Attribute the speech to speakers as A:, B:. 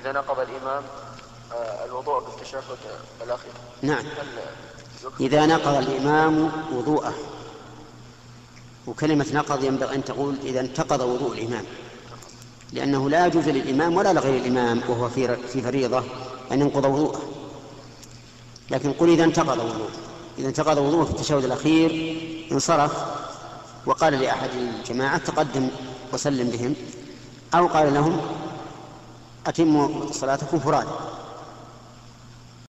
A: إذا نقض الإمام آه، الوضوء في التشهد الأخير.
B: نعم. إذا نقض الإمام وضوءه. وكلمة نقض ينبغي أن تقول إذا انتقض وضوء الإمام. لأنه لا يجوز للإمام ولا لغير الإمام وهو في في فريضة أن ينقض وضوءه. لكن قل إذا انتقض وضوءه. إذا انتقض وضوءه في التشهد الأخير انصرف وقال لأحد الجماعة تقدم وسلم بهم أو قال لهم أتموا صلاتكم فرادى.